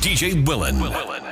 DJ Willan. Willan.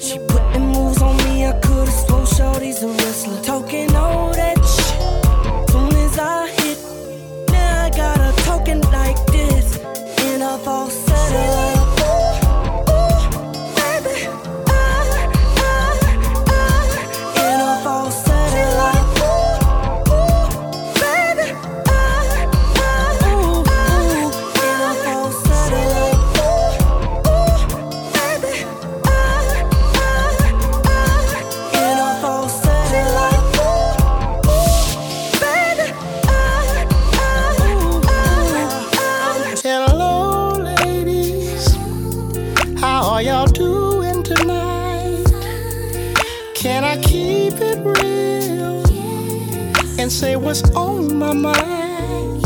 She puttin' moves on me, I could've swore shorty's a wrestler. Talking all say what's on my mind.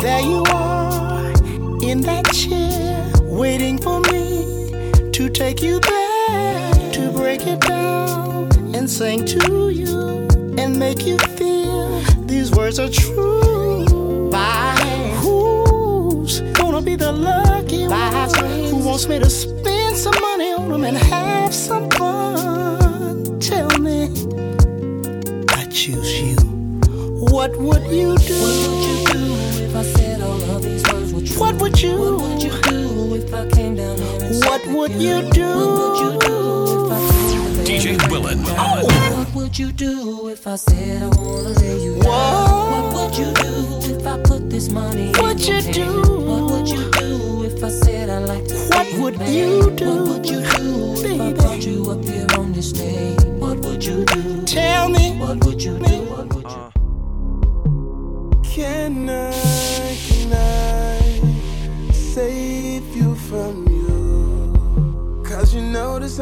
There you are in that chair, waiting for me to take you there, to break it down and sing to you and make you feel these words are true. By who's gonna be the lucky one who wants me to spend some money on them and have some fun? What would you do? What would you do if I said all of these words were true? What would you? What would you do if I came down here and What would you do? What would you do if I told you that DJ every Willan. Oh. What would you do if I said I wanna lay you down? What? What would you do if I put this money in What your you hand? do? What would you do if I said I like to What be would man? you do, What would you do if I brought you up here on this stage? What would you do? Tell me. What would you do? What would you do?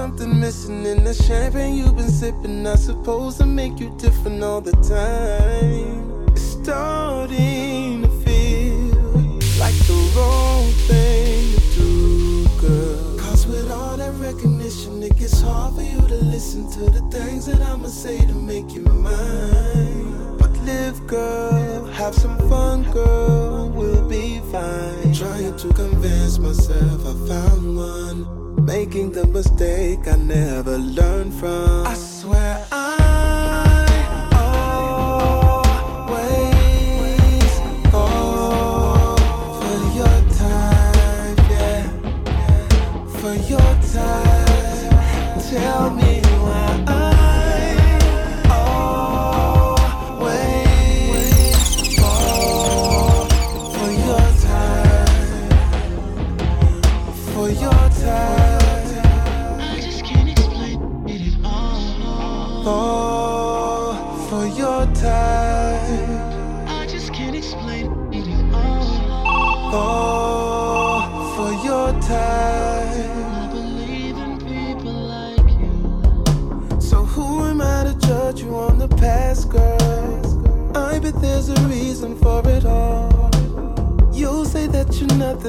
Something missing in the champagne you've been sipping. Not supposed to make you different all the time. It's starting to feel like the wrong thing to do, girl. Cause with all that recognition, it gets hard for you to listen to the things that I'ma say to make you mine. But live, girl, have some fun, girl, we'll be fine. Trying to convince myself I found one, making the mistake I never learned from. I swear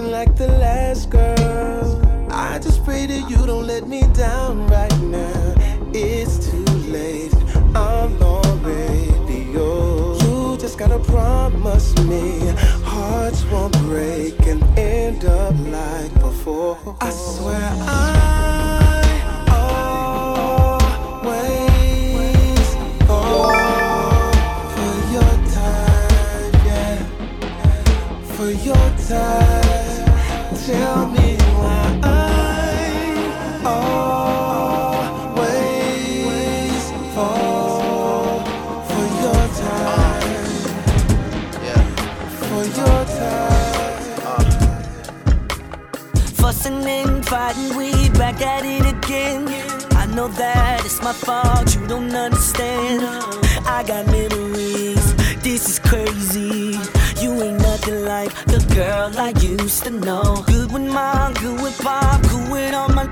like the last girl. I just pray that you don't let me down right now. It's too late. I'm already yours. You just gotta promise me hearts won't break and end up like before. I swear I my fault, you don't understand. I got memories, this is crazy. You ain't nothing like the girl I used to know. Good with mom, good with pop, good with all my.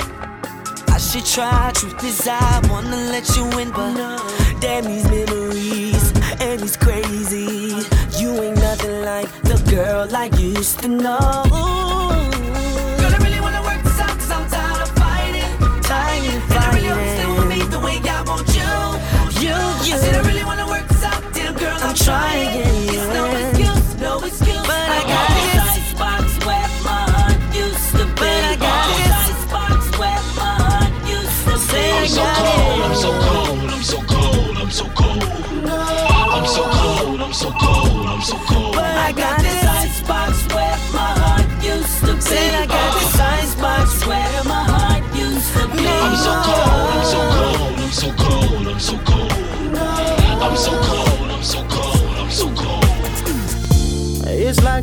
I should try, truth is I wanna let you in, but damn these memories, and it's crazy. You ain't nothing like the girl I used to know. You, you. I said I really wanna work this out, dear girl. I'm, trying. It's no excuse, no excuse. But I got this icebox where my heart used to be. But I got this icebox where my heart used to be. I'm so cold, I'm so cold, I'm so cold,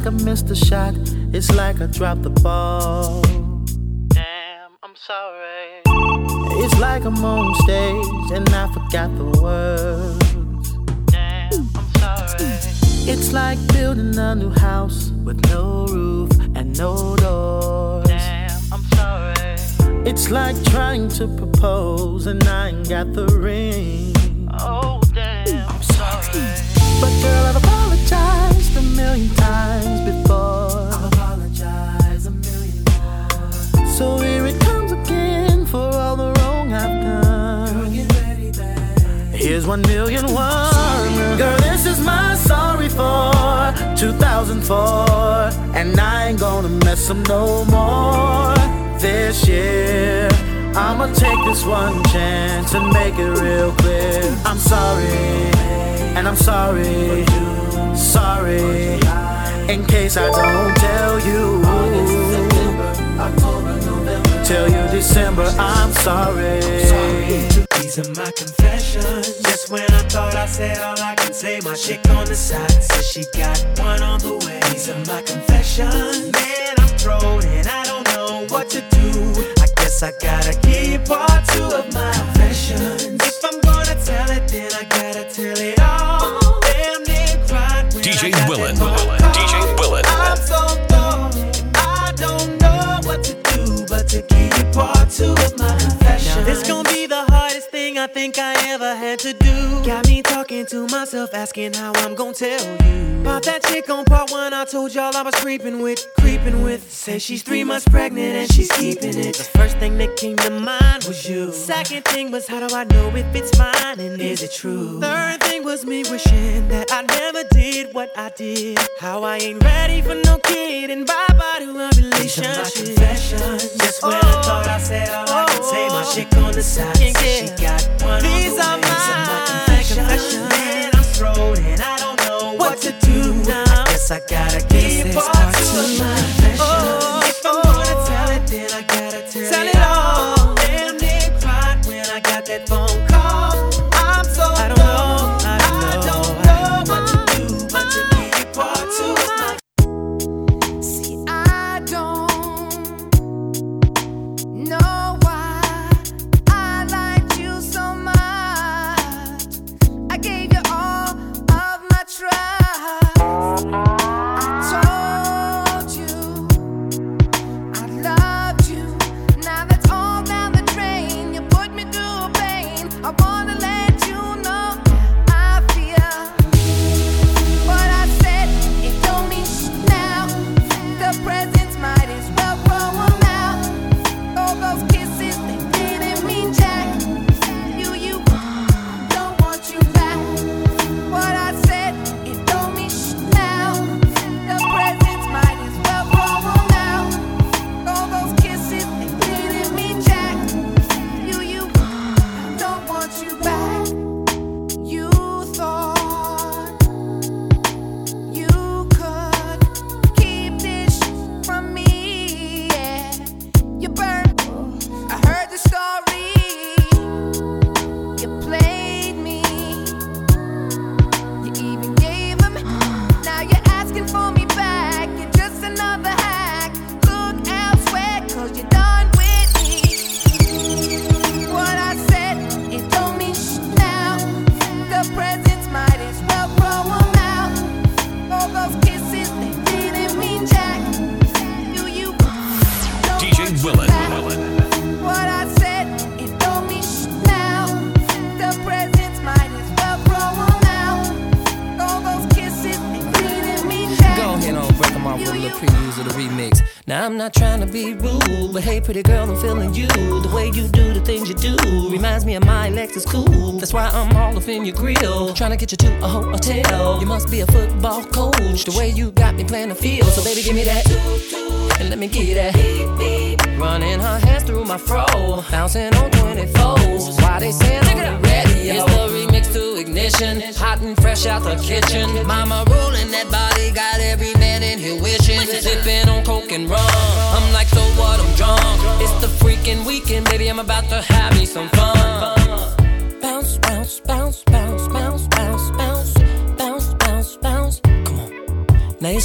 like I missed a shot. It's like I dropped the ball. Damn, I'm sorry. It's like I'm on stage and I forgot the words. Damn, I'm sorry. It's like building a new house with no roof and no doors. Damn, I'm sorry. It's like trying to propose and I ain't got the ring. Oh, damn. I'm sorry. But girl, I've apologized million times before. I've apologized a million times. So here it comes again for all the wrong I've done. Girl, get ready. Here's one million one. Girl, this is my sorry for 2004. And I ain't gonna mess up no more this year. I'ma take this one chance and make it real clear. I'm sorry, and I'm sorry, sorry. In case I don't tell you, tell you December, I'm sorry. These are my confessions. Just when I thought I said all I can say, my chick on the side says she got one on the way. These are my confessions. Man, I'm thrown and I don't know what to do. I guess I gotta keep part two of my confessions. If I'm gonna tell it, then I gotta tell it all. Damn near cried when DJ got Willan. that phone call. DJ Willan. I'm so gone. I don't know what to do but to keep part two of my confessions. Now this gonna be the hardest thing I think I ever had to do. Got me talking to myself, asking how I'm gonna tell you. About that chick on part one, I told y'all I was creeping with, creeping with. Say she's three months pregnant and she's keeping it. The first thing that came to mind was you. Second thing was how do I know if it's mine and is it true? Third thing was me wishing that I never did what I did. How I ain't ready for no kid and bye bye to a relationship. Just when I thought I said all I can say, my oh. chick on the side said she got. These are my confessions. Man, I'm thrown and I don't know what to do now. I guess I gotta keep part two of my the remix. Now I'm not trying to be rude, but hey, pretty girl, I'm feeling you. The way you do the things you do reminds me of my Lexus cool. That's why I'm all up in your grill, trying to get you to a hotel. You must be a football coach. The way you got me playing the field, so baby, give me that. And let me get that. Running her hands through my fro, bouncing on 24s. Why they saying on the radio? It's the remix to ignition, hot and fresh out the kitchen. Mama rolling And rum. I'm like, so what? I'm drunk. It's the freaking weekend, baby. I'm about to have me some fun.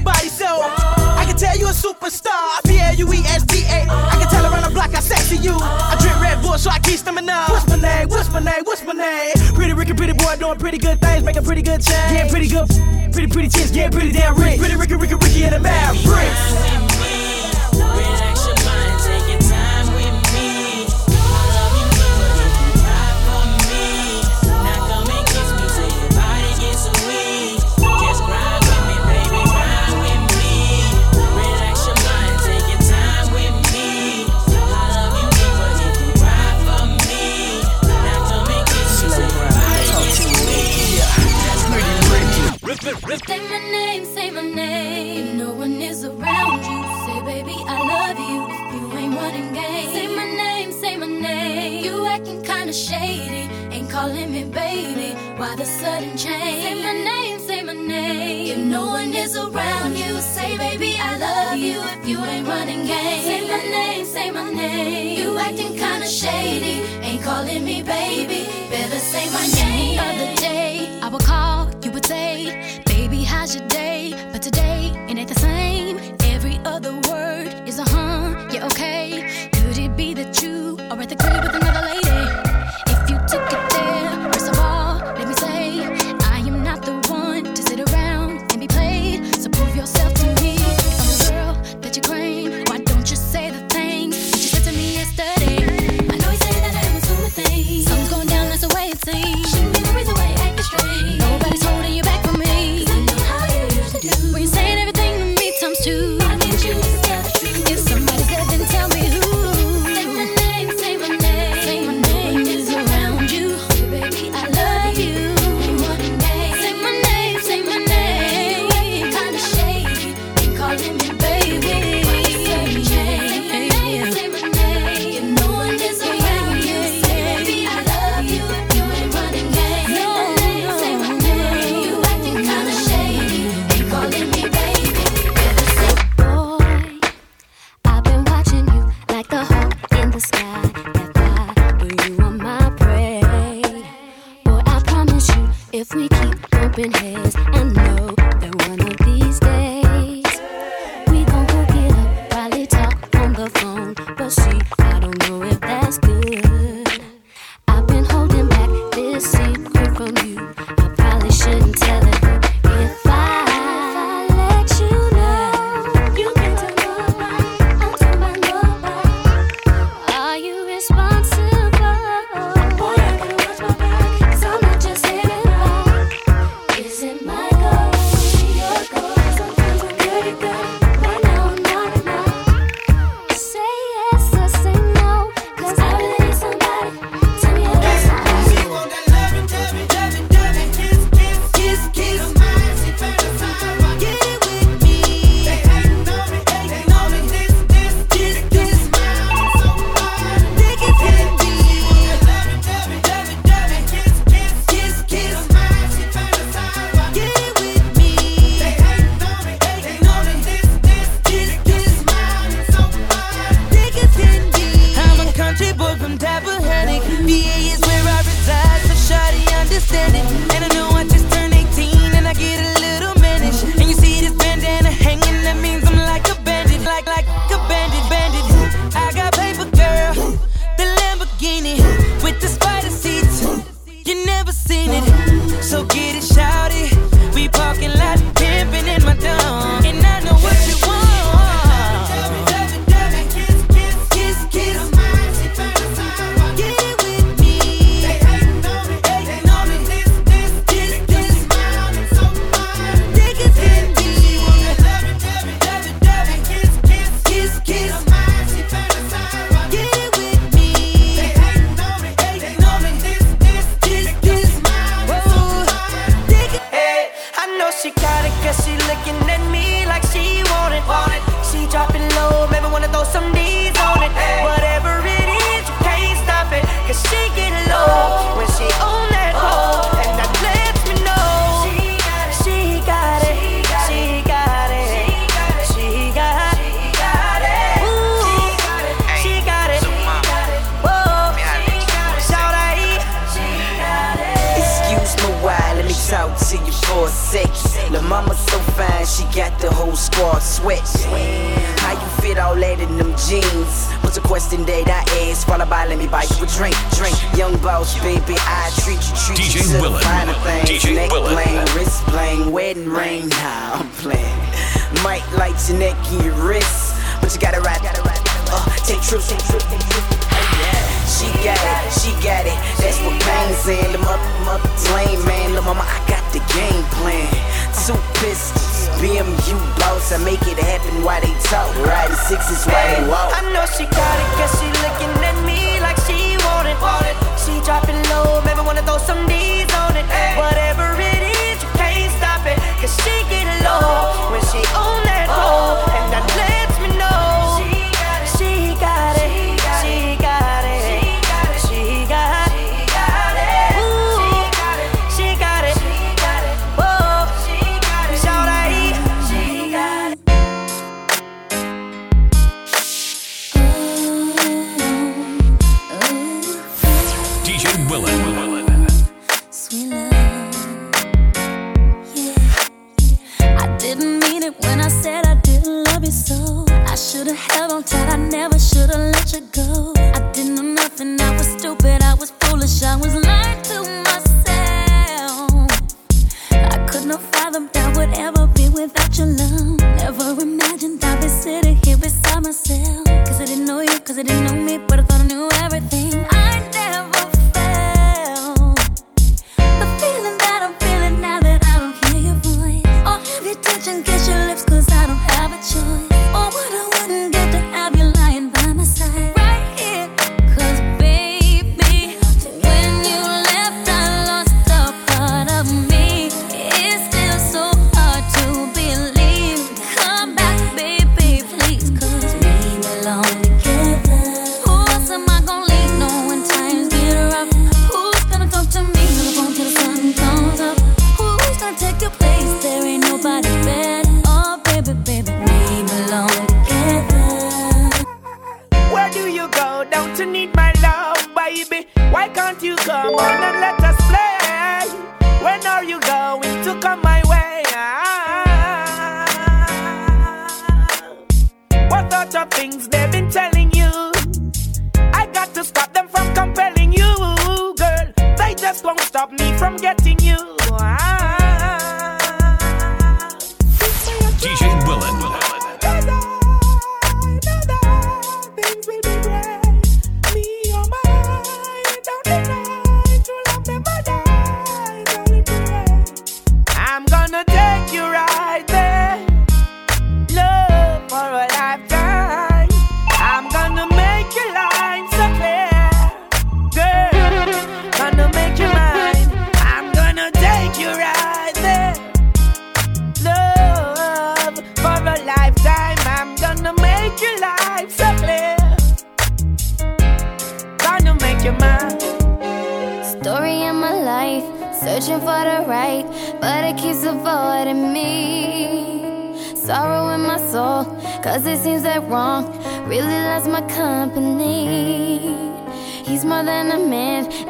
your body so, I can tell you a superstar. P L U E S T A. I can tell around the block how sexy you. I drink Red Bull, so I keep stemming up. What's my name? What's my name? What's my name? Pretty Ricky, pretty boy, doing pretty good things, making pretty good change. Getting pretty good, pretty pretty chicks, getting pretty damn rich. Pretty Ricky, Ricky, Ricky, and the Mavericks. Say my name, say my name. No one is around you, say, baby, I love you. Ain't running game, say my name, say my name. You acting kinda shady, ain't calling me baby. Why the sudden change? Say my name, say my name. If no one is around you, say, baby, I love you. If you ain't running game, say my name, say my name. You acting kinda shady, ain't calling me baby. Better say my name. The other day, I would call, you would say, Baby, how's your day? But today, it ain't the same. Every other word okay. Could it be that you are at the crib with another lady? NBA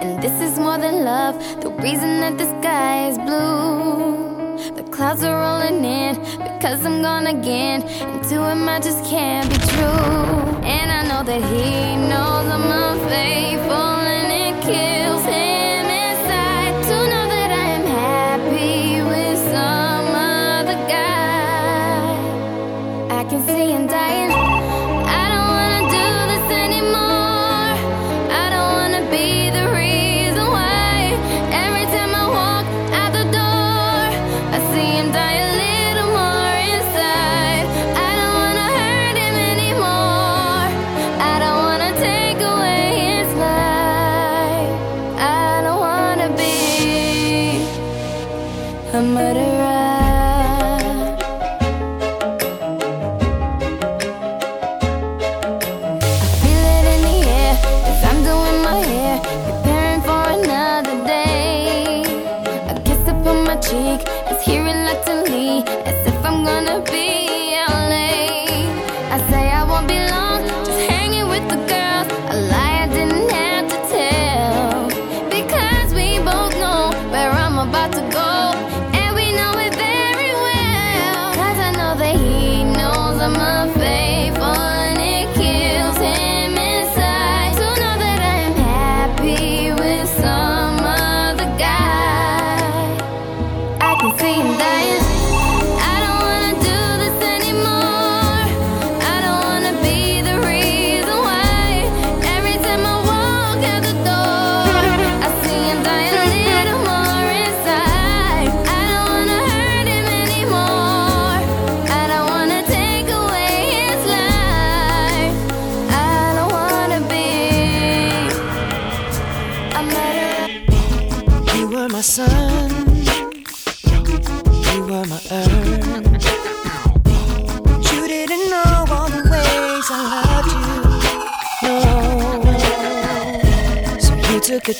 And this is more than love, the reason that the sky is blue. The clouds are rolling in because I'm gone again. And to him, I just can't be true. And I know that he knows I'm unfaithful and it kills.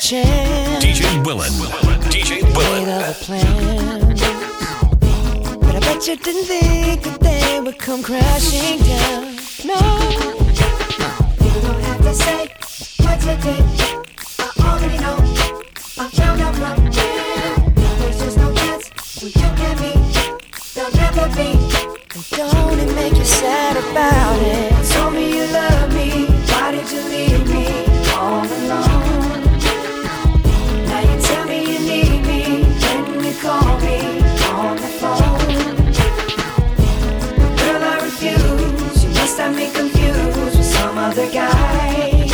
Chance. DJ Willan. DJ Made Willan. other plans. But I bet you didn't think that they would come crashing down. No. You don't have to say what you did. I already know. I found out from you. There's just no chance when you and me. There'll never be. And don't it make you sad about it? Told me you love other guy.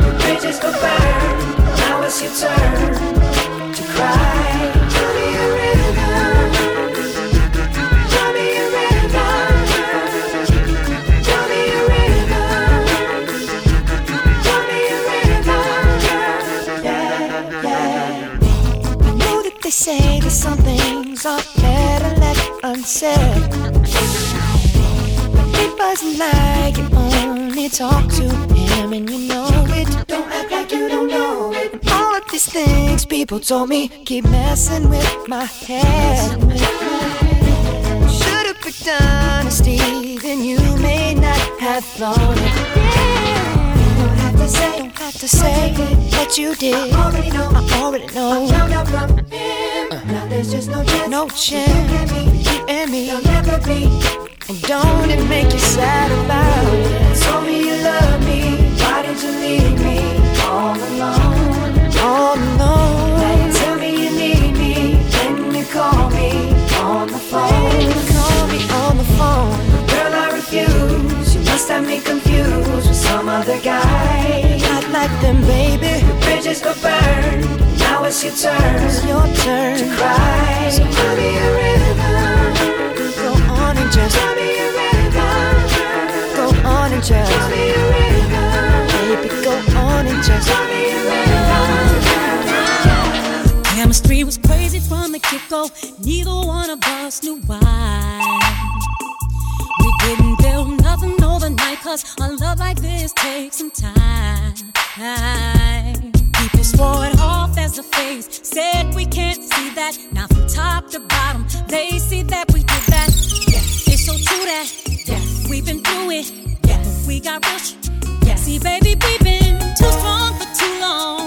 The bridges go burn. Now it's your turn to cry. Me a they say that some things are better left unsaid. It wasn't like only talk to him and you know it. Don't act like you don't know it. And all of these things people told me keep messing with my head. Should've picked honesty, then you may not have thought it. Don't have to say, don't have to say what you did. I already know. I already know. I found out from him. Uh. Now there's just no chance. No chance. You and me. There'll never be. And don't it make you sad about it? Told me you love me. Why did you leave me all alone? All alone. Now you tell me you need me. When you call me on the phone. Call me on the phone. Girl, I refuse. You must have me confused with some other guy. Not like them, baby. The bridges go burn. Now it's your turn. It's your turn to cry. So tell me a rhythm. Go on and just tell me a rhythm. Go on and just tell me a rhythm. Baby, go on and just tell me a rhythm. Chemistry was crazy from the get go. Neither one of us knew why. We didn't build nothing overnight, cause a love like this takes some time. People swore it off as a phase, said we can't see that. Now from top to bottom, they see that we did true that we've been through it. Yeah, we got rich. Yeah, see, baby, we've been too strong for too long.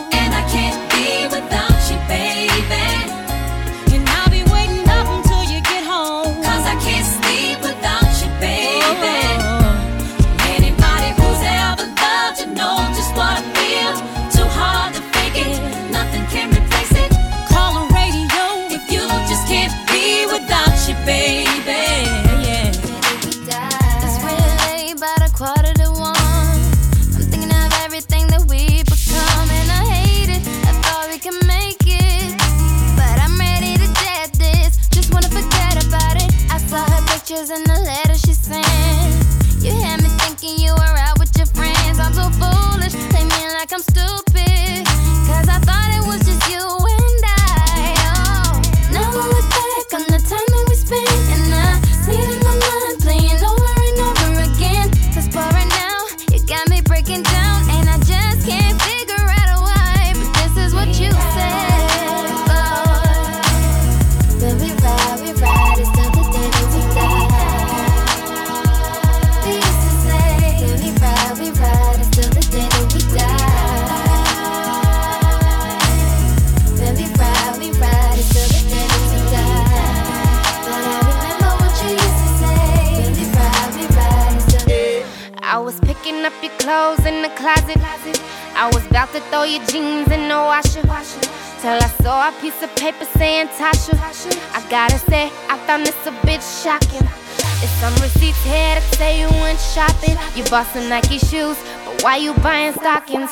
Some Nike shoes, but why you buying stockings?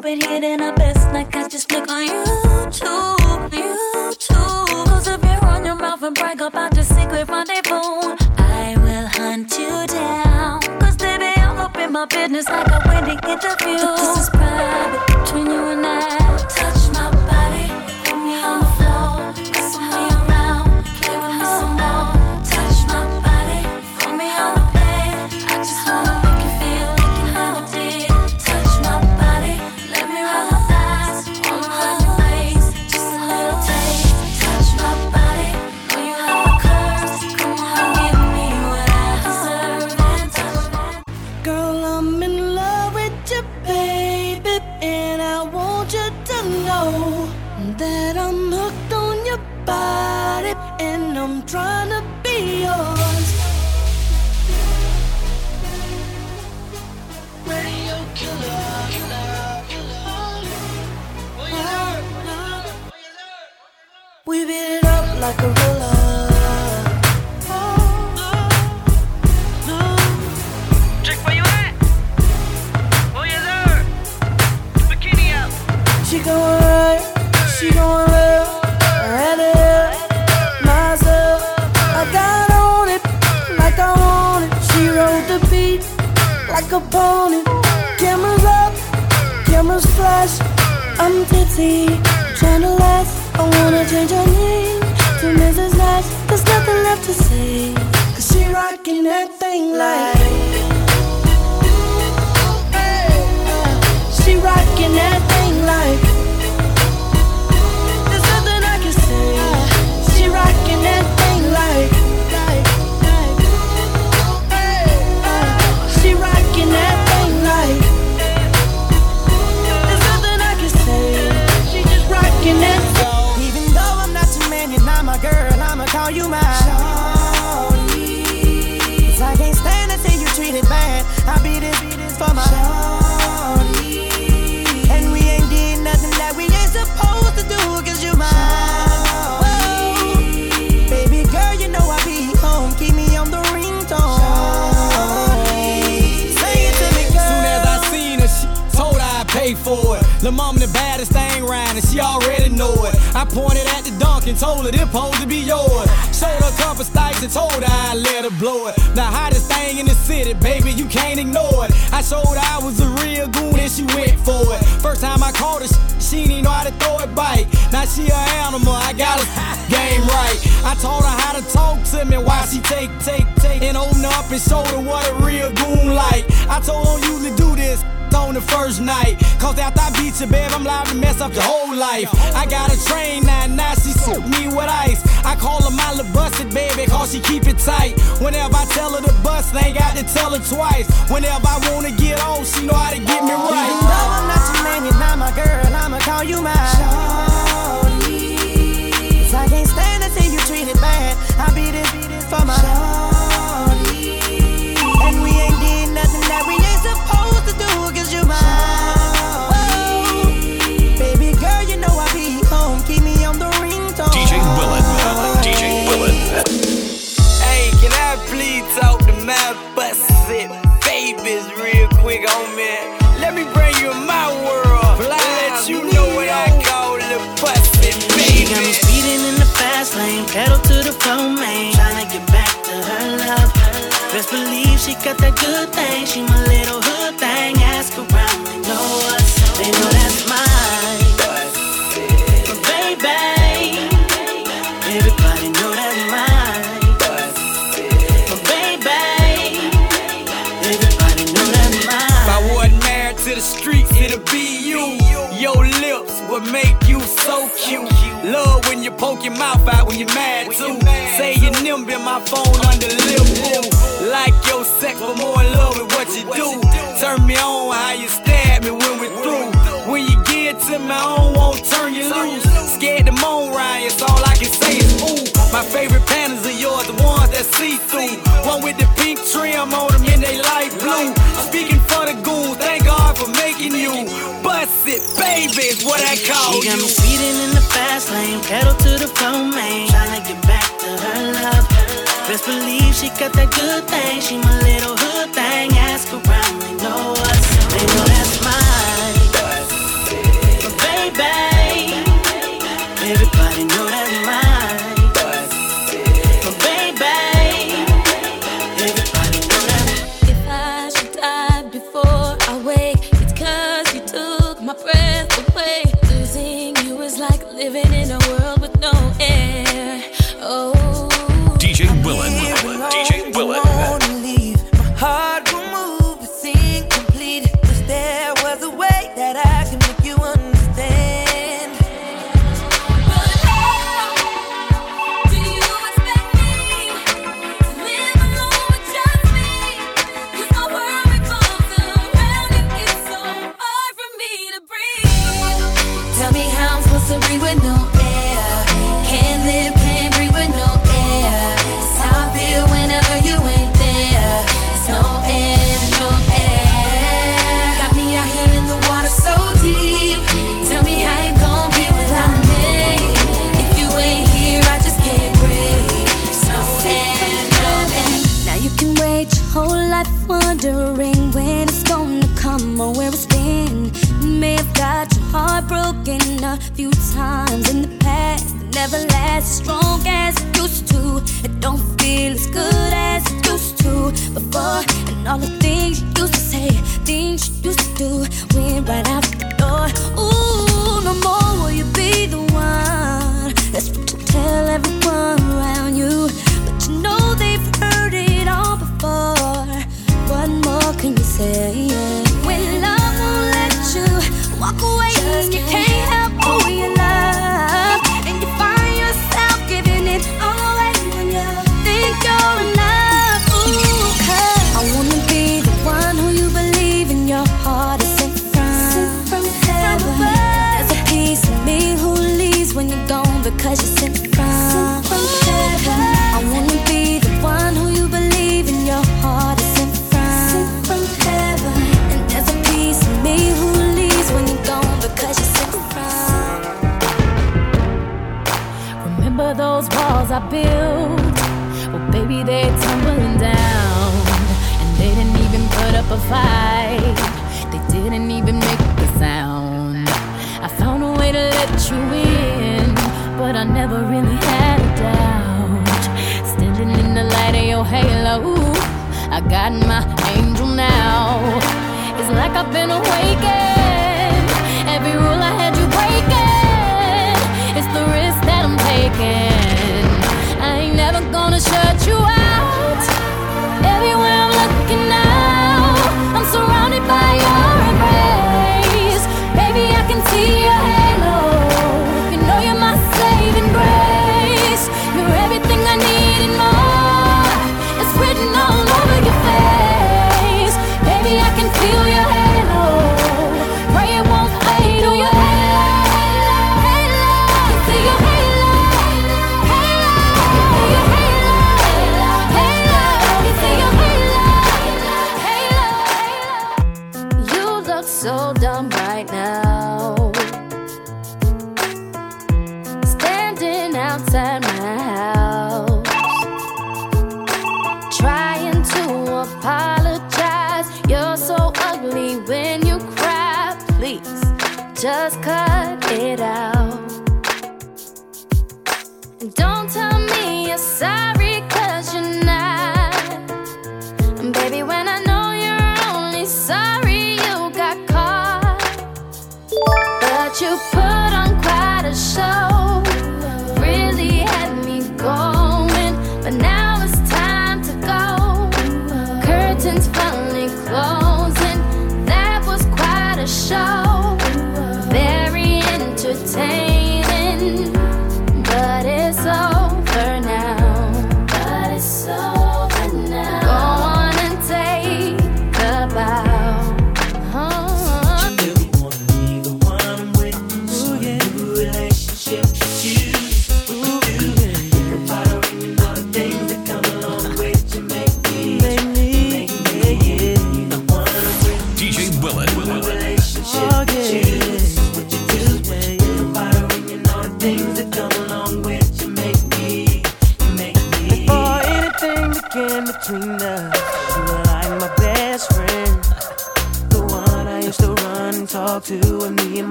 but hitting our best like I just look on YouTube, YouTube. Close up your on your mouth and brag about your secret rendezvous. I will hunt you down, cause they be all up in my business like a wedding interview. This is private.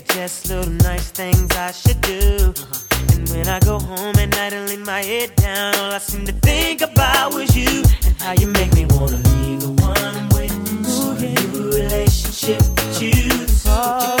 suggest little nice things I should do. Uh-huh. And when I go home at night and lay my head down, all I seem to think about was you and how you make me wanna be the one I'm with. Ooh, yeah. new relationship with you. Oh.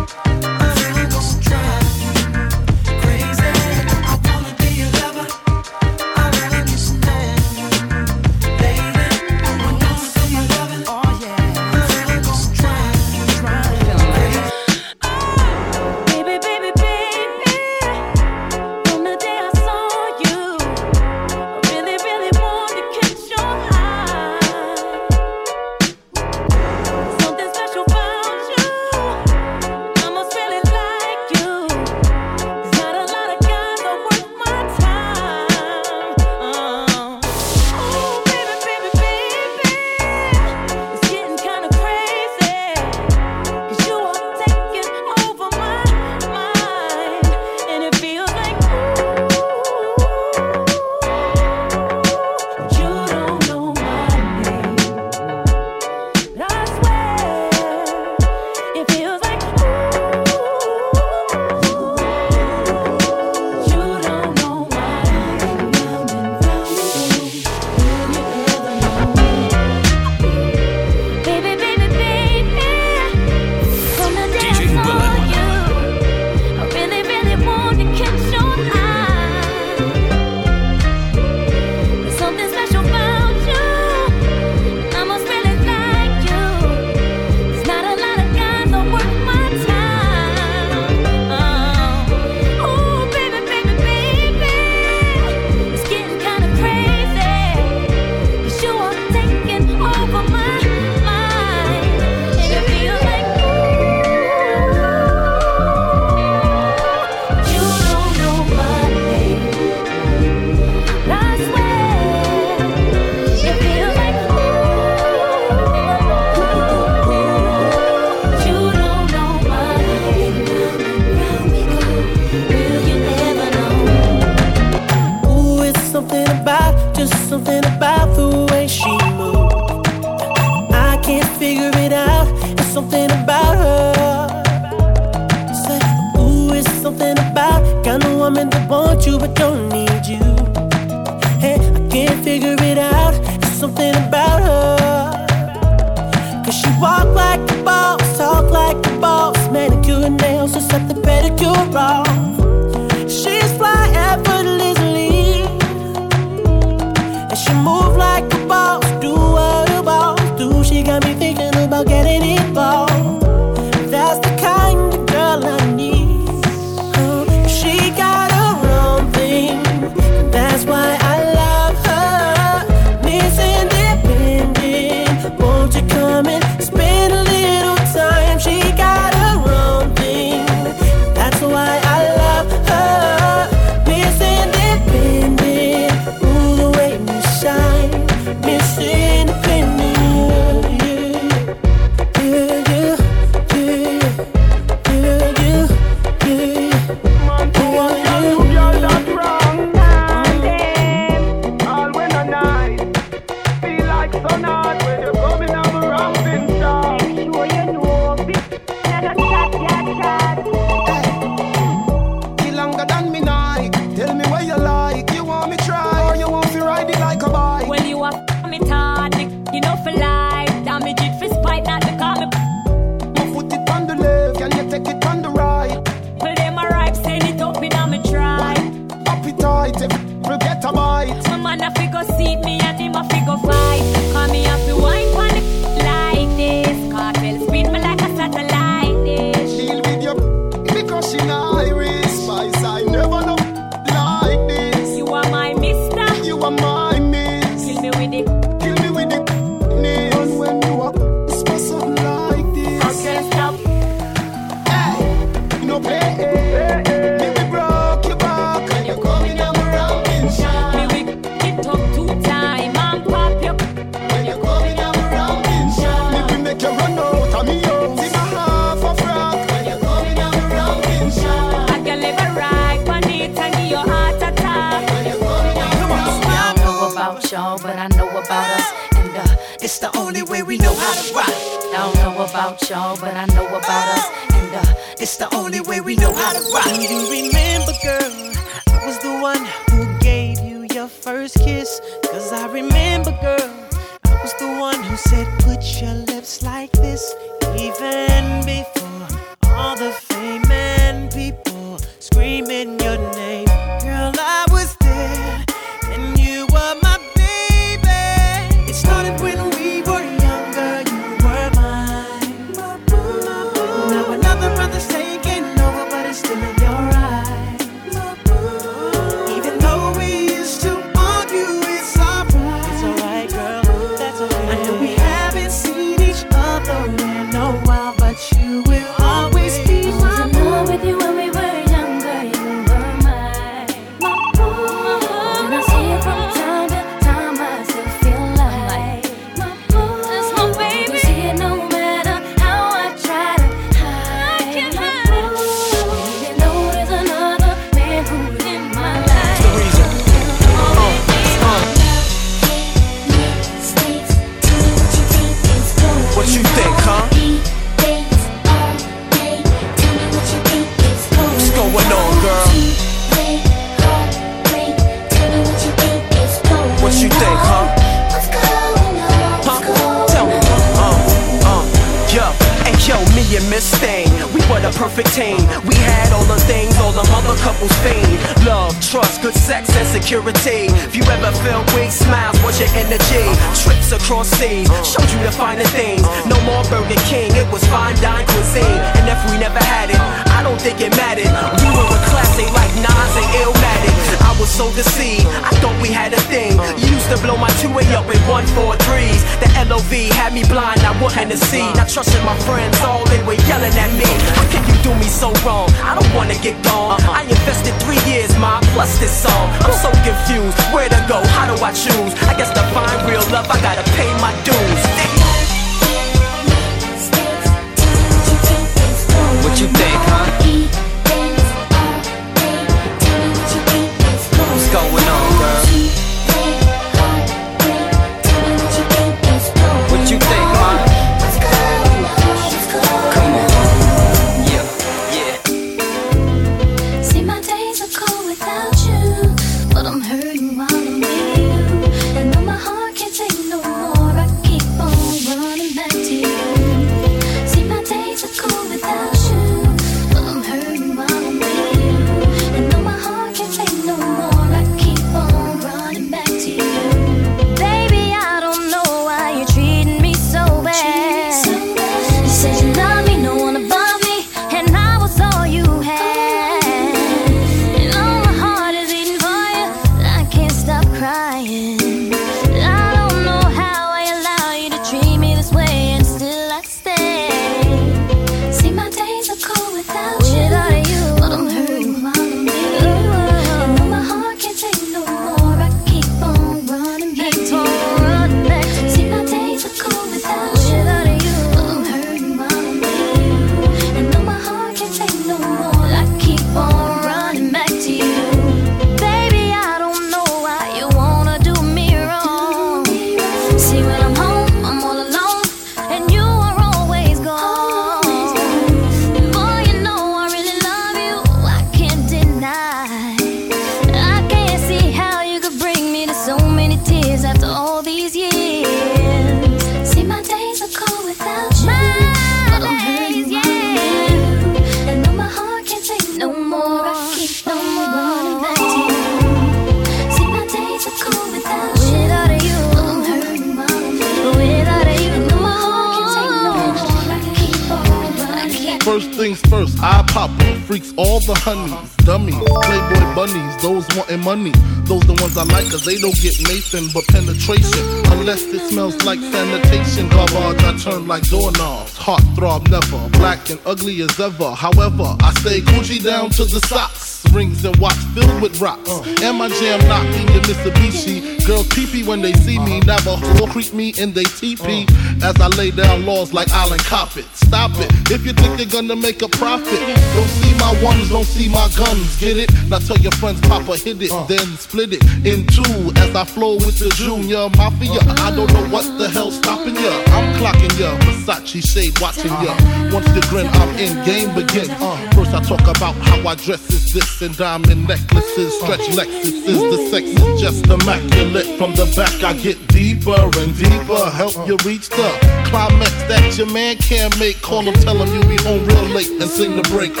right, cause they don't get Nathan but penetration. Unless it smells like sanitation, garbage, I turn like doorknobs. Heart throb never, black and ugly as ever. However, I stay Coogi down to the socks. Rings and watch filled with rocks. And my jam knocking your Mitsubishi. Girls teepee when they see me. Navajo creep me and they TP. As I lay down laws like island carpets stop it. If you think they're gonna make a profit, don't see my ones, don't see my guns. Get it? Now tell your friends, Papa hit it, then split it in two as I flow with the Junior Mafia. I don't know what the hell's stopping ya. I'm clocking ya, Versace shade watching ya. Once you grin, I'm in game begin. First I talk about how I dress is exist in diamond necklaces, stretch Lexuses. The sex is just immaculate. From the back, I get deeper and deeper. Help you reach the climax that your man can't make. Call him, tell him you be home real late and sing the break. Uh.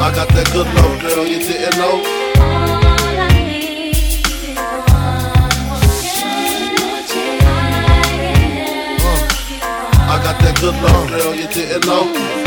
I got that good love, girl, you didn't know. I got that good love, girl, you didn't know.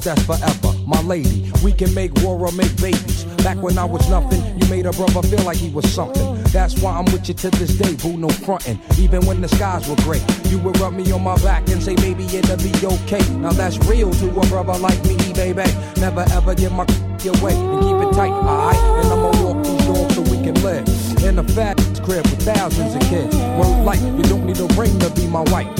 things that's forever. My lady, we can make war or make babies. Back when I was nothing, you made a brother feel like he was something. That's why I'm with you to this day, boo, no frontin'. Even when the skies were gray, you would rub me on my back and say, baby, it'll be okay. Now that's real to a brother like me, baby. Never ever give my away and keep it tight, alright? And I'ma walk these doors so we can live in a fat crib with thousands of kids. Well, like, you don't need a ring to be my wife.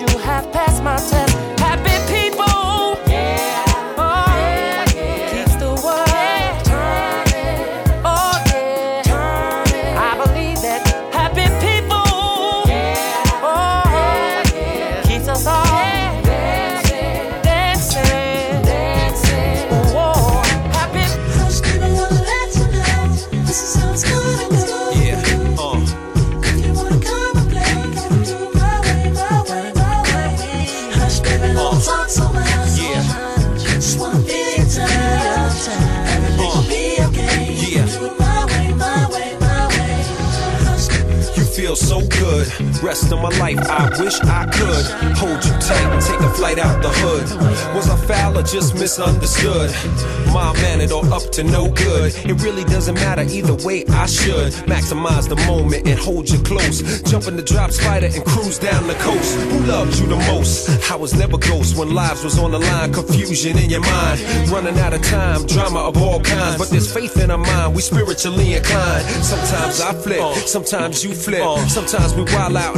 you have passed my test. rest of my life, I wish I could hold you tight and take a flight out the hood. Was I foul or just misunderstood? My mannered all up to no good. It really doesn't matter either way, I should maximize the moment and hold you close. Jump in the drop spider and cruise down the coast. Who loved you the most? I was never ghost when lives was on the line, confusion in your mind. Running out of time, drama of all kinds. But there's faith in our mind, we spiritually inclined. Sometimes I flip, sometimes you flip, sometimes we wild out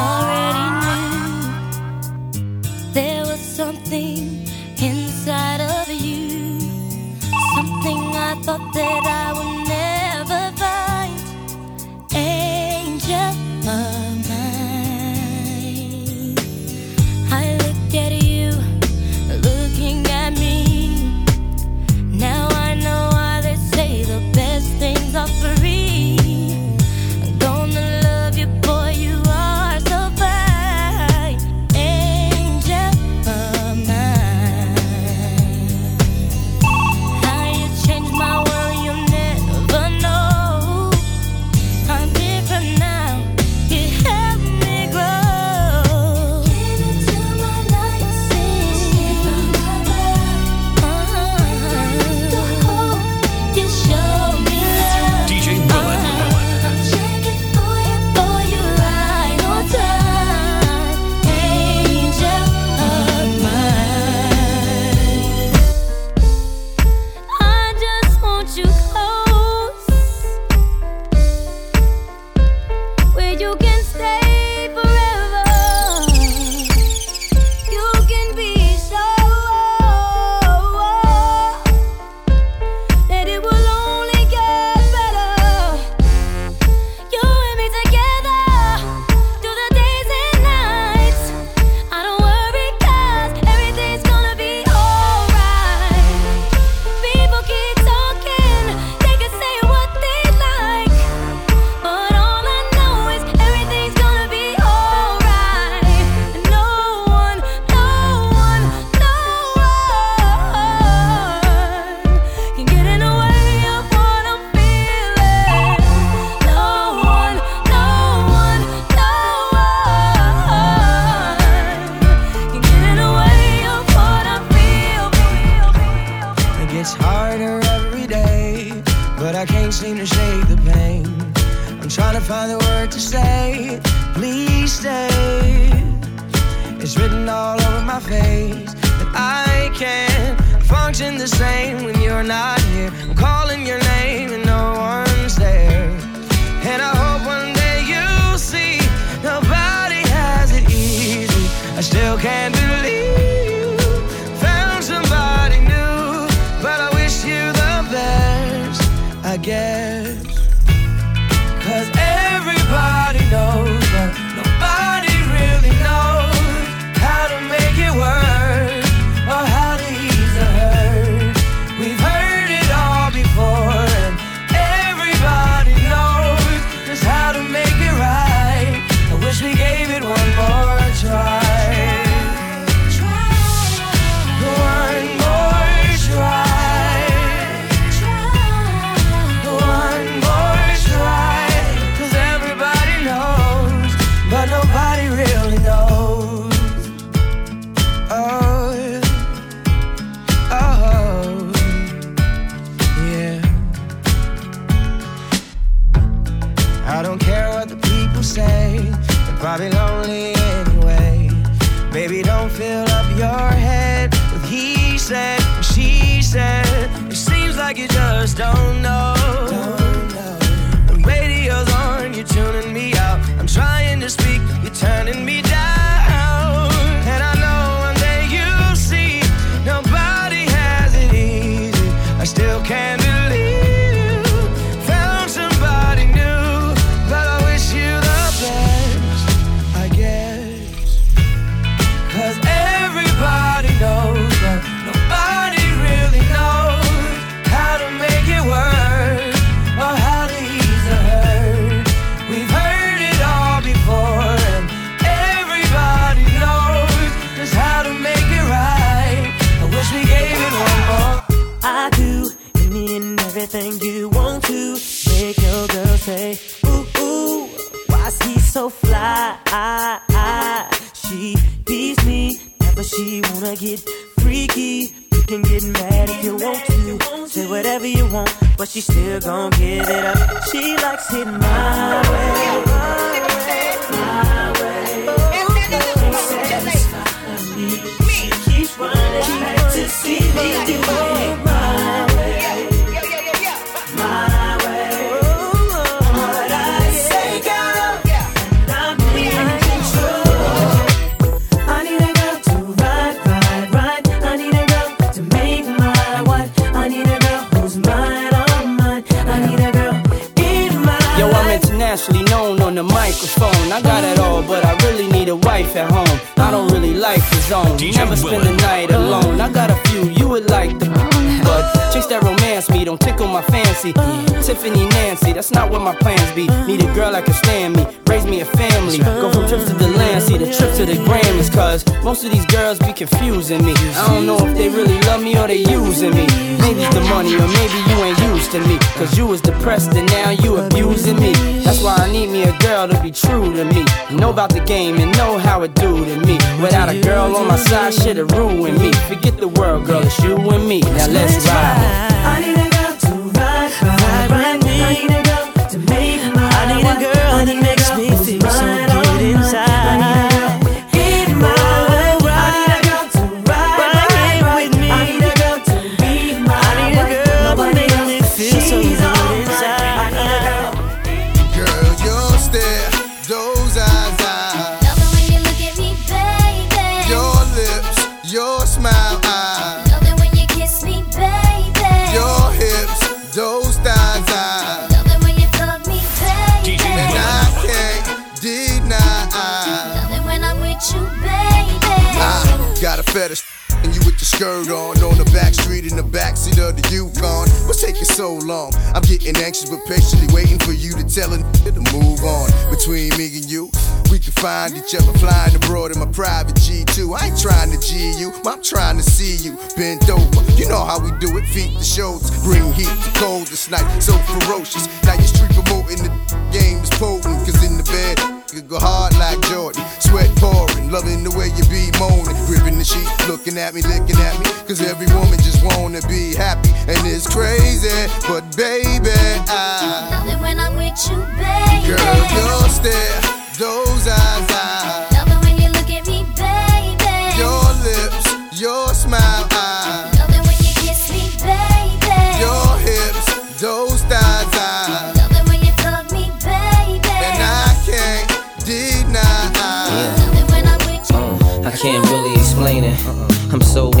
더 때라운 but she still gon' give it up. She likes it my way, my way. Can't satisfy me. She keeps running back to see me do wife at home. I don't really like the zone. Never spend the night alone. I got a few you would like the. But chicks that romance me don't tickle my fancy. Tiffany Nancy, that's not what my plans be. Need a girl that can stand me, raise me a family. Go from trips to the land, see the trip to the Grammys. Cause most of these girls be confusing me. I don't know if they really love me or they using me. Maybe it's the money, or maybe you ain't used to me. Cause you was depressed and now you abusing me. That's why I need me a girl to be true to me. Know about the game and know how it do to me. Without a girl on my side, shit'll ruin me. Forget the world, girl, it's you and me. Now let's ride. I need a girl to ride, ride, ride me. I need a girl to make my I need a girl that makes me And you with your skirt on, on the back street in the backseat of the Yukon. What's taking so long? I'm getting anxious, but patiently waiting for you to tell a to move on. Between me and you, we can find each other flying abroad in my private G2. I ain't trying to G you, I'm trying to see you bent over. You know how we do it, feet to shoulders, bring heat to cold this night, so ferocious. Now your street promoting the game is potent, the you go hard like Jordan, sweat pouring, loving the way you be moaning, gripping the sheet, looking at me, licking at me, cause every woman just wanna be happy, and it's crazy, but baby, I. Love it when I'm with you, baby. Girl, your stare, those can't so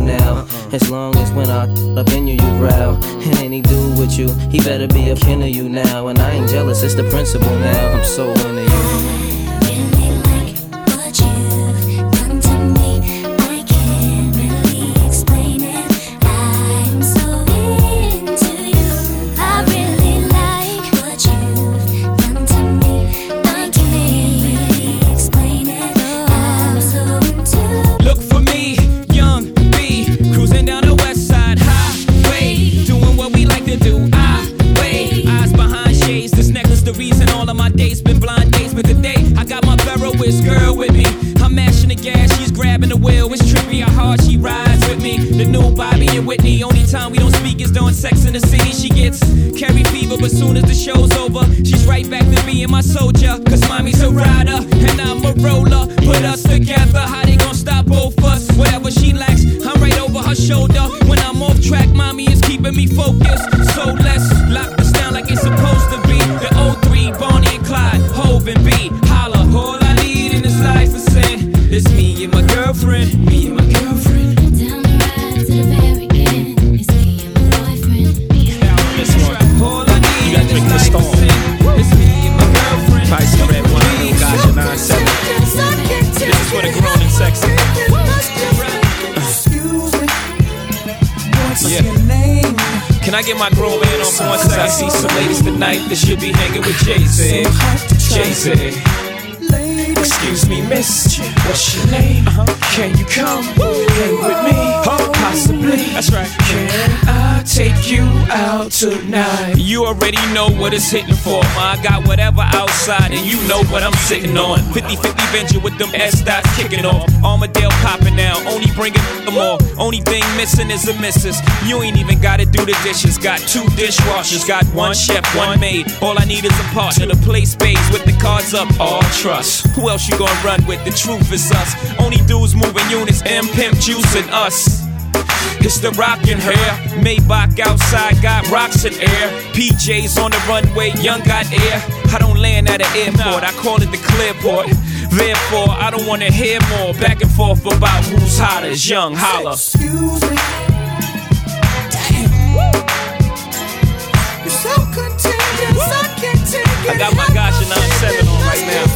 now. Uh-huh. As long as when I up in you, you growl. And any dude with you, he better be a kin of you now. And I ain't jealous, it's the principle now. I'm so into you. Know what I'm sitting on. 50 50 venture with them S dots kicking off. Armadale popping now, only bringing them more. Only thing missing is a missus. You ain't even gotta do the dishes. Got two dishwashers, got one chef, one maid. All I need is a partner to play spades with the cards up. All trust. Who else you gonna run with? The truth is us. Only dudes moving units, M Pimp juicing us. It's the rockin' hair. Maybach outside got rocks in air. PJs on the runway, young got air. I don't land at an airport, I call it the clearport. Therefore, I don't wanna hear more back and forth about who's hotter. Young holla. Excuse me. You're so contagious, I can't take it. I got my Gasha 97 on right now.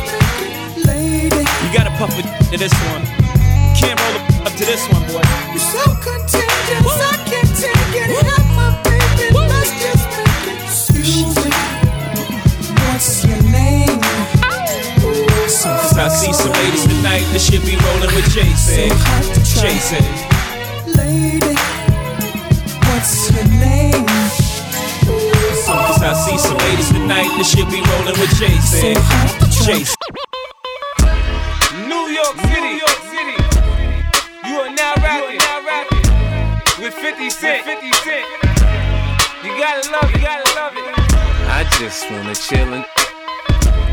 You gotta puff it to this one. Can't roll up to this one, boy. Cause I see some ladies tonight that should be rolling with Jason. Jason. Lady, what's your name? Cause I see some ladies tonight that should be rolling with Jason. Jason. New York City. New York City. You are now rapping, now rapping with 50 Cent. 50 Cent. You gotta love it, you gotta love it. I just wanna chill and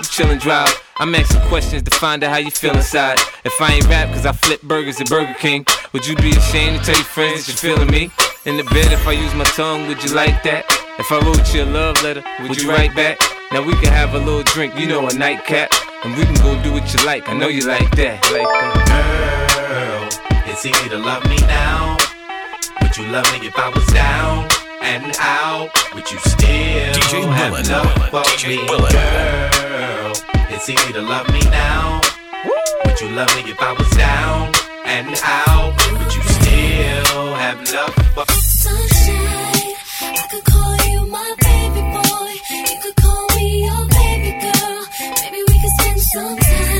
you chill and drive. I'm asking questions to find out how you feel inside. If I ain't rap, cause I flip burgers at Burger King. Would you be ashamed to tell your friends that you're feeling me? In the bed, if I use my tongue, would you like that? If I wrote you a love letter, would you write back? Now we can have a little drink, you know, a nightcap. And we can go do what you like, I know you like that. Like that. Girl, it's easy to love me now. Would you love me if I was down and out? Would you still DJ have Willan, love for DJ me? Willan. Girl, it's easy to love me now. Would you love me if I was down and out? Would you still have love for? Sunshine, I could call you my baby boy. You could call me your baby girl. Maybe we could spend some time.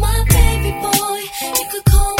my baby boy. You could call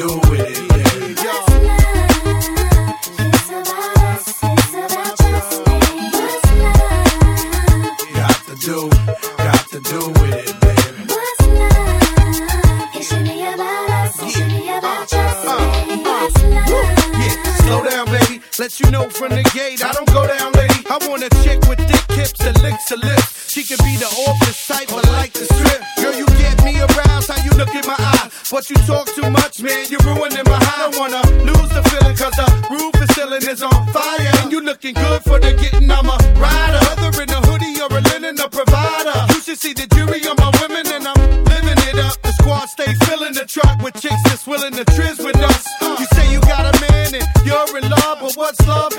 Got to do with it. Yeah. Got to do, got to do with it, should be about us. baby. Slow down, baby. Let you know from the gate, I don't go down, lady. I want a chick with thick hips and licks her lips. She could be the office type, but like the strip. Girl, you get me aroused, how you look in my eye. But you talk too much, man, you're ruining my high. I don't wanna lose the feeling, cause the roof is ceiling is on fire. And you looking good for the getting, I'm a rider. Whether in a hoodie or a linen, a provider. You should see the jury on my women, and I'm living it up. The squad stay filling the truck with chicks that's willing to trizz with us. You say you got a man and you're in love, but what's love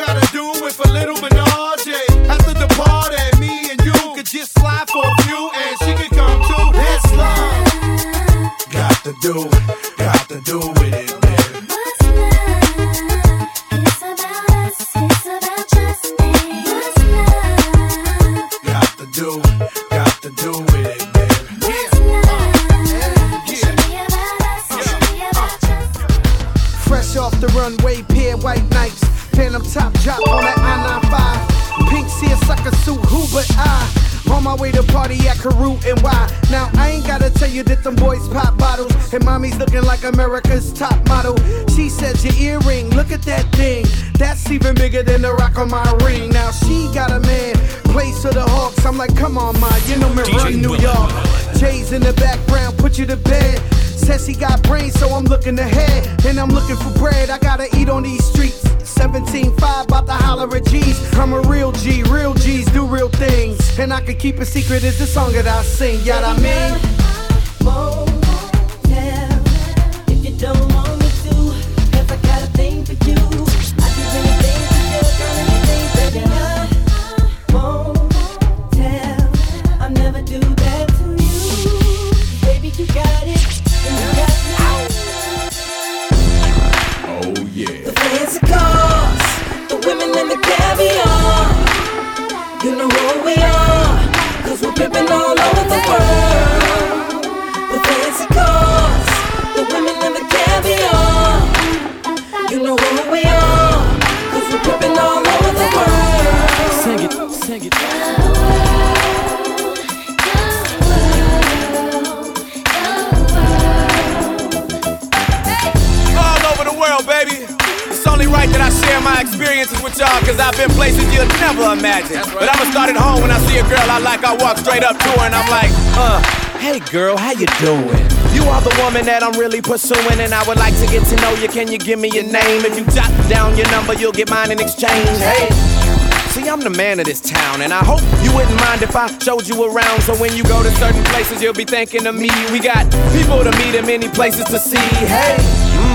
And mommy's looking like America's top model. She says your earring, look at that thing. That's even bigger than the rock on my ring. Now she got a man, plays for the Hawks. I'm like, come on, ma, you know me run New York. Jay's in the background, put you to bed. Says he got brains, so I'm looking ahead. And I'm looking for bread, I gotta eat on these streets. 17.5, about to holler at G's. I'm a real G, real G's do real things. And I can keep a secret, it's the song that I sing, yeah, I mean. Hey girl, how you doing? You are the woman that I'm really pursuing, and I would like to get to know you. Can you give me your name? If you jot down your number, you'll get mine in exchange. Hey. See, I'm the man of this town, and I hope you wouldn't mind if I showed you around. So when you go to certain places, you'll be thinking of me. We got people to meet and many places to see. Hey,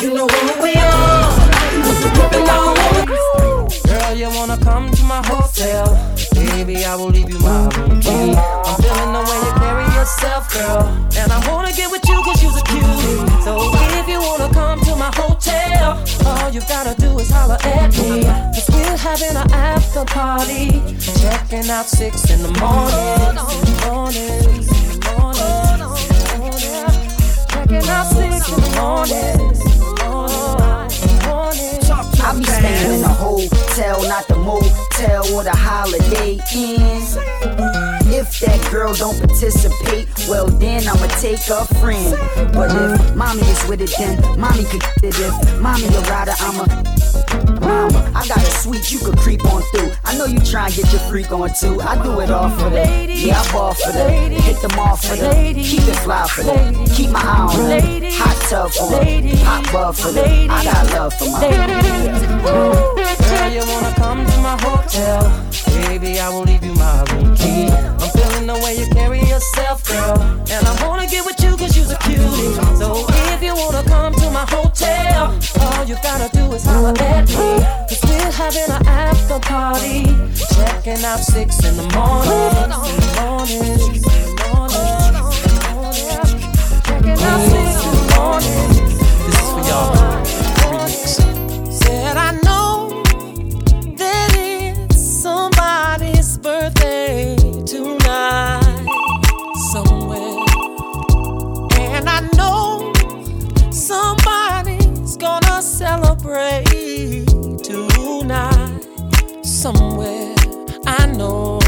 You know who we are, over Girl, you wanna come to my hotel? Baby, I will leave you my key. I'm feeling the way you carry yourself, girl. And I wanna get with you cause you're. So if you wanna come to my hotel, all you gotta do is holler at we're having an after party. Checking out six in the morning. Morning, morning, Checking out six in the morning. I be staying in a hotel, not the motel or the holiday inn. If that girl don't participate, well then I'ma take a friend. But if mommy is with it, then mommy could it. If mommy a rider, I'm a Mama, I got a suite you could creep on through. I know you try and get your freak on too. I do it all for them. Yeah, I ball for them. Hit them off for them. Keep it fly for them. Keep my eye on them. Hot tub for them. Hot bub for them. I got love for my Girl, you wanna come to my hotel? Baby, I will leave you my room key. I'm feeling the way you carry yourself, girl. And I wanna get with you cause you're a cutie. So if you wanna come to my hotel, all you gotta do is holler at me. Cause we're having an after party. Checking out six in the morning. Morning, Checking out six in the morning. This is for y'all. Celebrate tonight somewhere. I know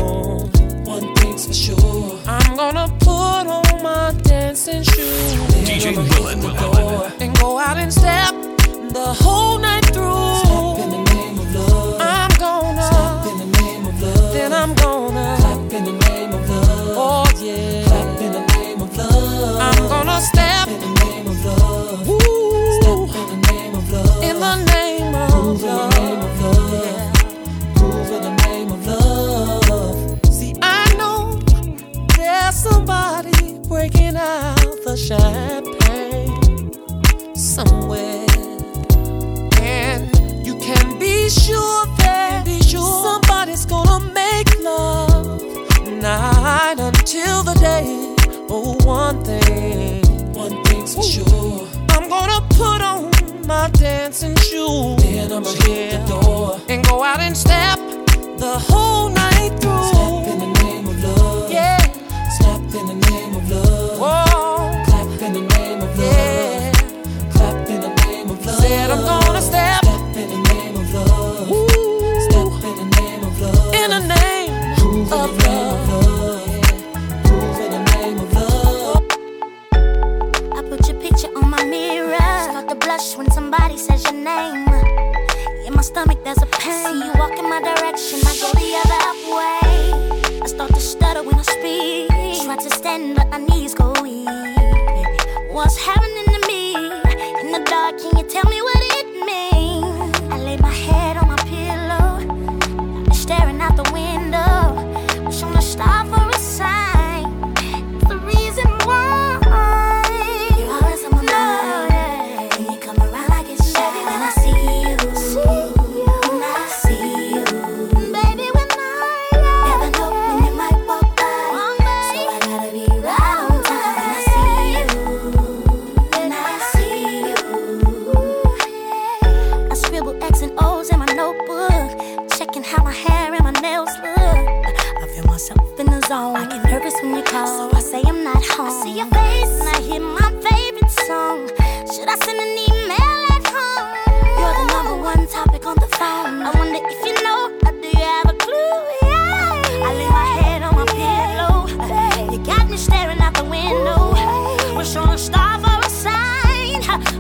one thing's for sure. I'm gonna put on my dancing shoes. DJ Willan. and go out and step the whole night through. Step in the name of love. I'm gonna step in the name of love. Then I'm gonna clap in the name of love. Oh yeah, clap in the name of love. I'm gonna step Oh, one thing, one thing's for sure. I'm gonna put on my dancing shoes. Then I'ma hit the door and go out and step the whole night through. Step in the name of love. Yeah. Step in the name of love. See you walk in my direction, I go the other way. I start to stutter when I speak. Try to stand, but my knees go weak. What's happening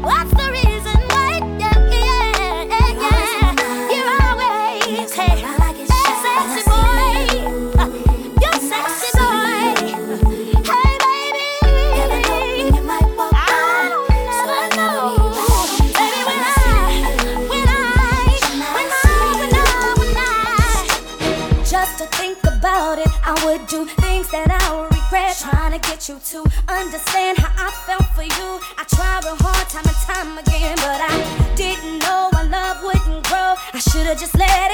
What's the reason why? Yeah, yeah, yeah. You're always sexy boy. You're sexy boy. Hey, baby. I don't know. Baby, when I, when I, when I, when I, when I, just to think about it, I would do things that I would regret. Trying to get you to understand how. just let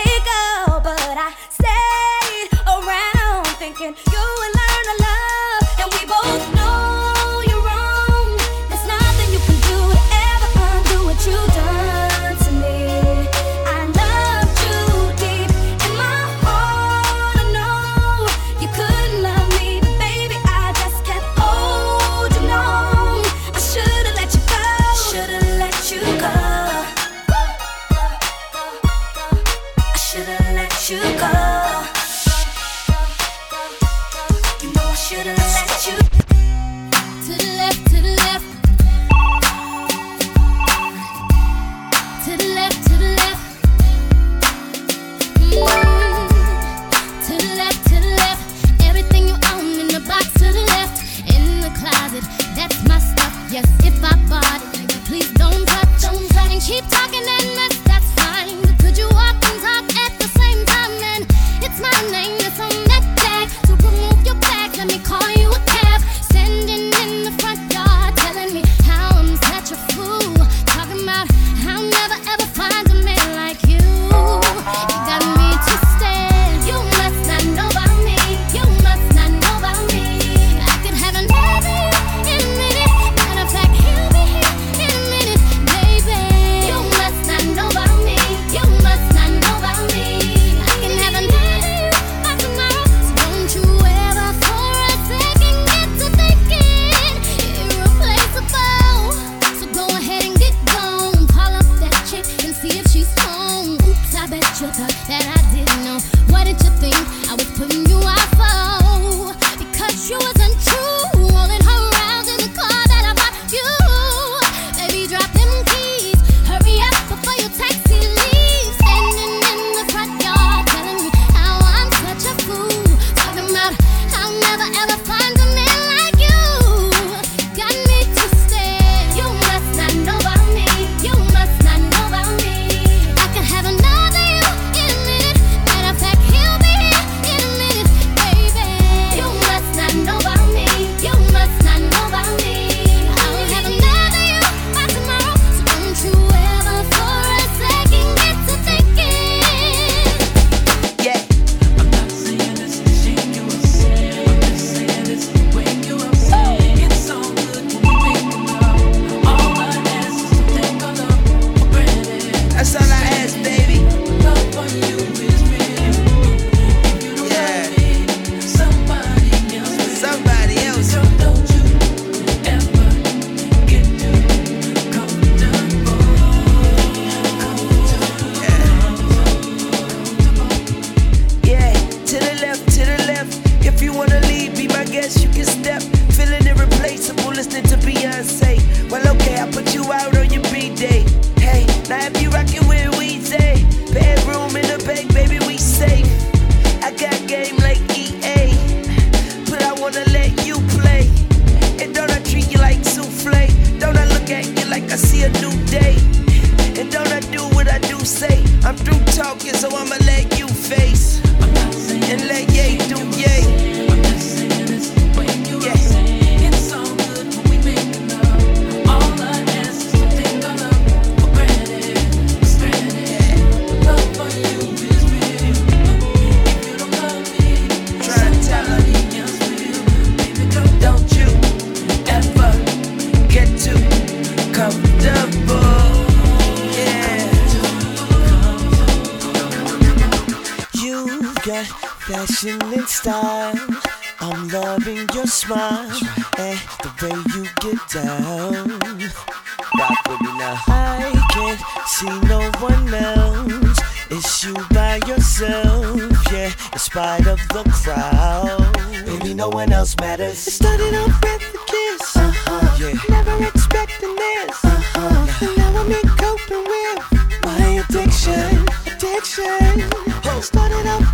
addiction. Started off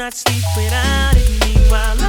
not sleep without it. Meanwhile,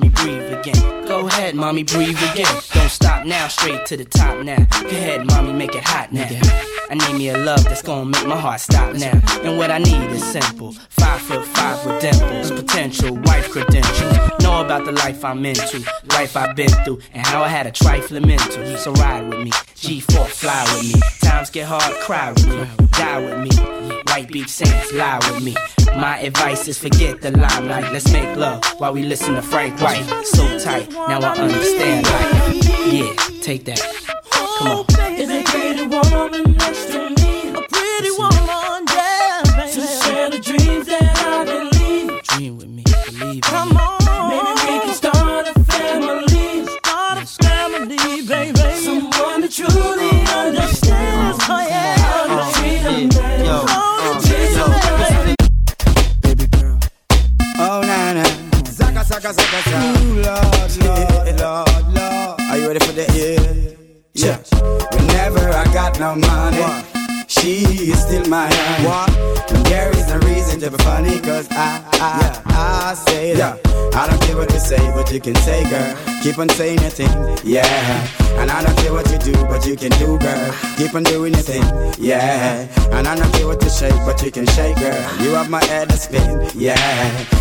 Ahead, breathe again. Mommy, breathe again. Don't stop now, straight to the top now. Go ahead, mommy, make it hot now. I need me a love that's gonna make my heart stop now. And what I need is simple. Five foot five with dimples, potential wife credentials. Know about the life I'm into, life I've been through, and how I had a trifling mental. So ride with me, G4 fly with me. Times get hard, cry with me, die with me. White beach sands, lie with me. My advice is forget the limelight. Let's make love while we listen to Frank White. So tight, now I understand life. Yeah, take that. Come on. Is a pretty woman next to me? A pretty woman, yeah, baby. To share the dreams that I believe. Dream with me, believe Come on, maybe we can start a family. Start a family, baby. Someone that truly understands. Oh yeah, freedom, baby. Yo, Oh, uh, freedom, baby. Oh, na na. Zaka, zaka, zaka, no money, she is still my honey. What? And no reason funny, cause I, I, I say that. I don't care what you say, but you can say, girl. Keep on saying your thing, yeah. And I don't care what you do, but you can do, girl. Keep on doing your thing, yeah. And I don't care what you shake, but you can shake, girl. You have my head to spin, yeah.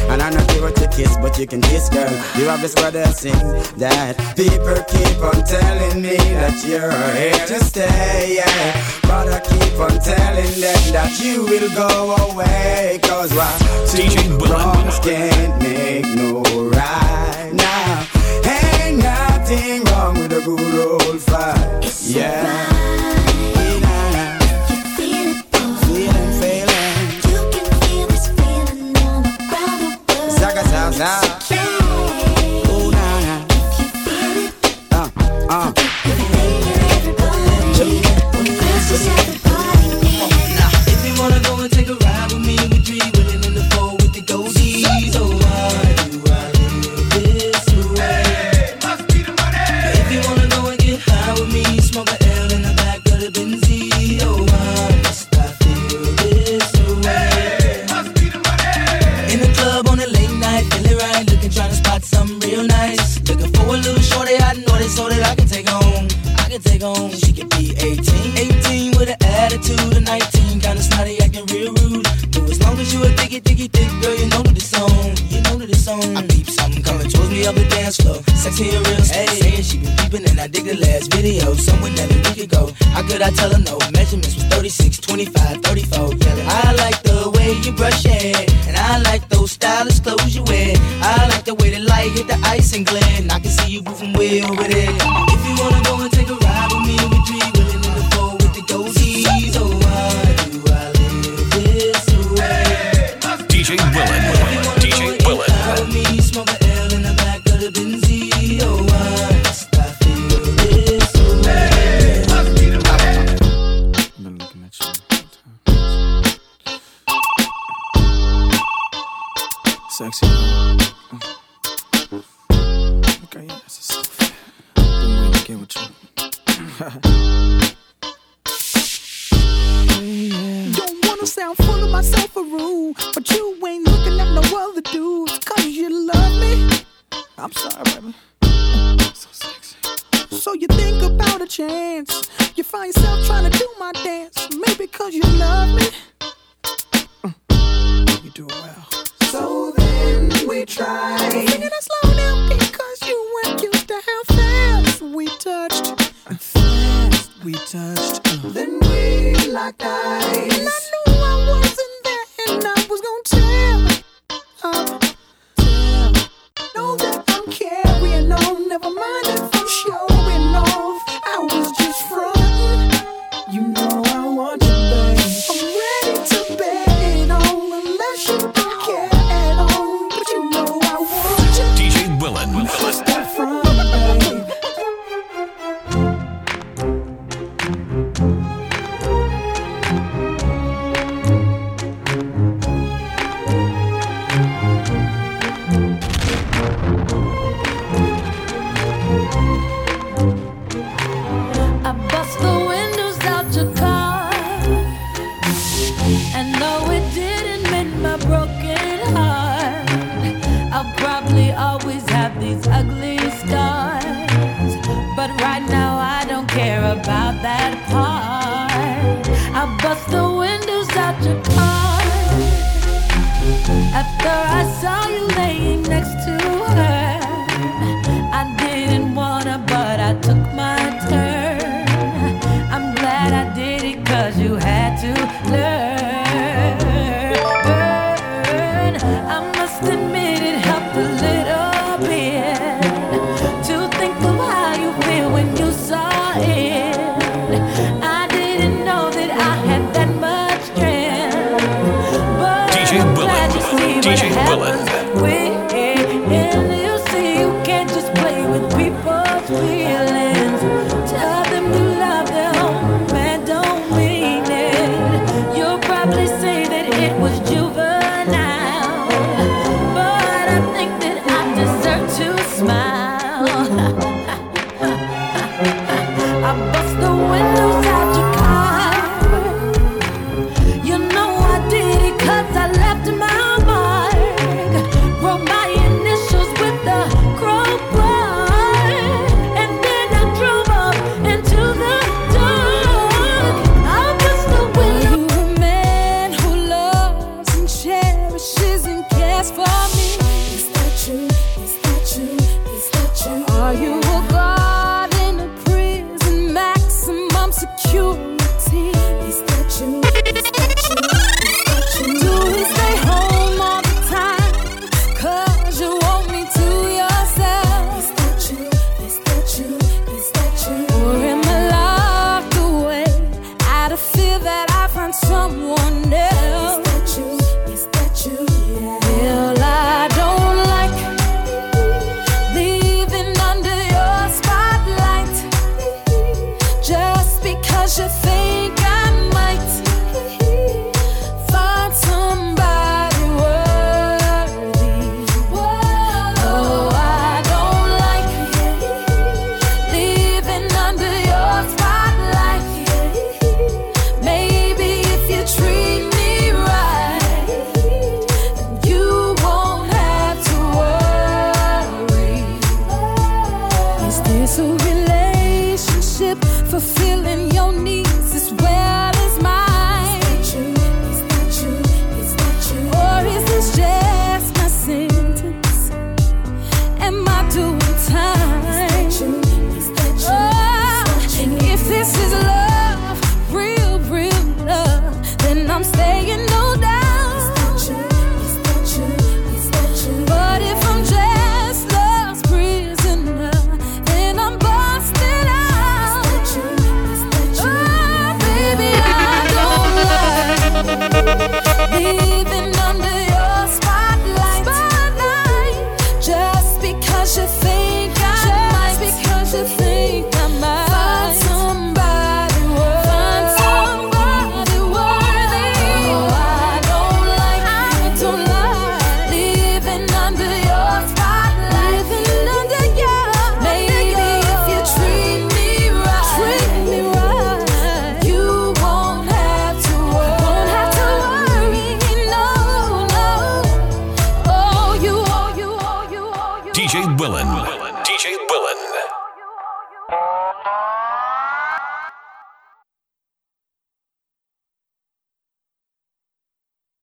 And I don't care what you kiss, but you can kiss, girl. You have this brother sing that people keep on telling me that you're here to stay, yeah. But I keep on telling them that you will go away. Cause what two wrongs can't make no right now. Ain't nothing wrong with a good old fight. Yeah. Feeling, feeling. Zaga, zaga, zaga. Oh, nah, nah. Uh, uh. Diggy, diggy, thick girl, you know that it's on. You know that it's on. I peep something coming towards me up the dance floor. Sexy and real, hey, saying she been peeping and I dig the last video. Someone that a week ago. How could I tell her no? Measurements was 36, 25, 34. Yelling, I like the way you brush hair, and I like those stylish clothes you wear. I like the way the light hit the ice and glint. I can see you moving way over there. If you wanna go and I'm sorry, baby. So sexy. So you think about a chance. You find yourself trying to do my dance. Maybe cause you love me. Mm. You do it well. So then we try. Singing it slow down because you weren't used to how fast we touched. Fast we touched. Then we locked eyes. Never mind